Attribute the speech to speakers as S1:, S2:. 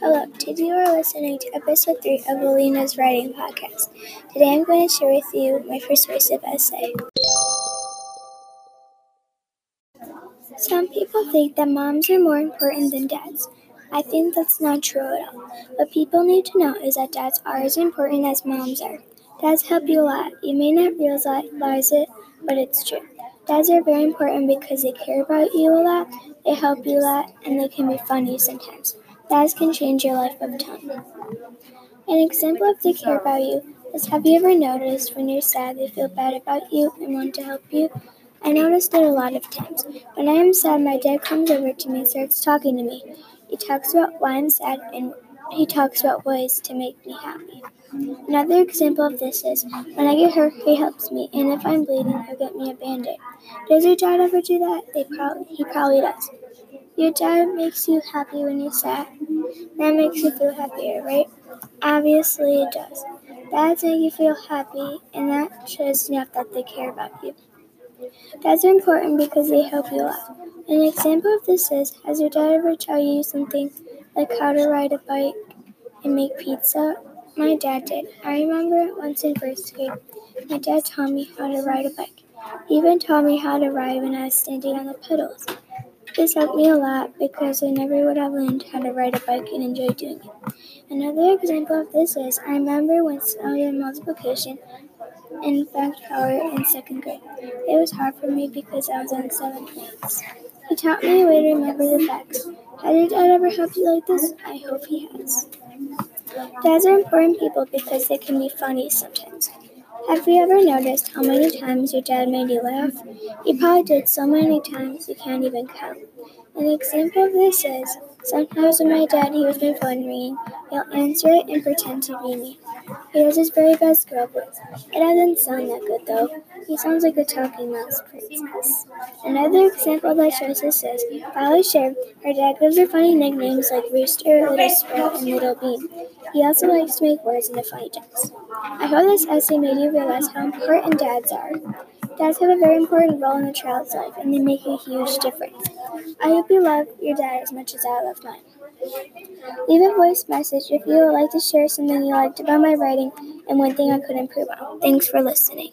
S1: Hello, today you are listening to episode 3 of Elena's Writing Podcast. Today I'm going to share with you my persuasive essay. Some people think that moms are more important than dads. I think that's not true at all. What people need to know is that dads are as important as moms are. Dads help you a lot. You may not realize it, but it's true. Dads are very important because they care about you a lot, they help you a lot, and they can be funny sometimes. Dads can change your life of time. An example of they care about you is have you ever noticed when you're sad they feel bad about you and want to help you? I noticed it a lot of times. When I am sad, my dad comes over to me and starts talking to me. He talks about why I'm sad and he talks about ways to make me happy. Another example of this is when I get hurt, he helps me, and if I'm bleeding, he'll get me a band aid. Does your dad ever do that? They he probably does. Your dad makes you happy when you're sad. That makes you feel happier, right? Obviously, it does. Dads make you feel happy, and that shows enough that they care about you. Dads are important because they help you lot. An example of this is Has your dad ever taught you something like how to ride a bike and make pizza? My dad did. I remember once in first grade, my dad taught me how to ride a bike. He even taught me how to ride when I was standing on the pedals. This helped me a lot because I never would have learned how to ride a bike and enjoy doing it. Another example of this is I remember when studying multiplication and fact power in second grade. It was hard for me because I was on seven grades. He taught me a way to remember the facts. Has your dad ever helped you like this? I hope he has. Dads are important people because they can be funny sometimes. Have you ever noticed how many times your dad made you laugh? He probably did so many times you can't even count. An example of this is sometimes when my dad hears my phone ringing, he'll answer it and pretend to be me. He does his very best girl voice. It doesn't sound that good though. He sounds like a talking mouse princess. Another example that shows this is Violet shared her dad gives her funny nicknames like Rooster, Little Sprout, and Little Bean. He also likes to make words into funny jokes. I hope this essay made you realize how important dads are. Dads have a very important role in a child's life, and they make a huge difference. I hope you love your dad as much as I love mine. Leave a voice message if you would like to share something you liked about my writing and one thing I could improve on. Thanks for listening.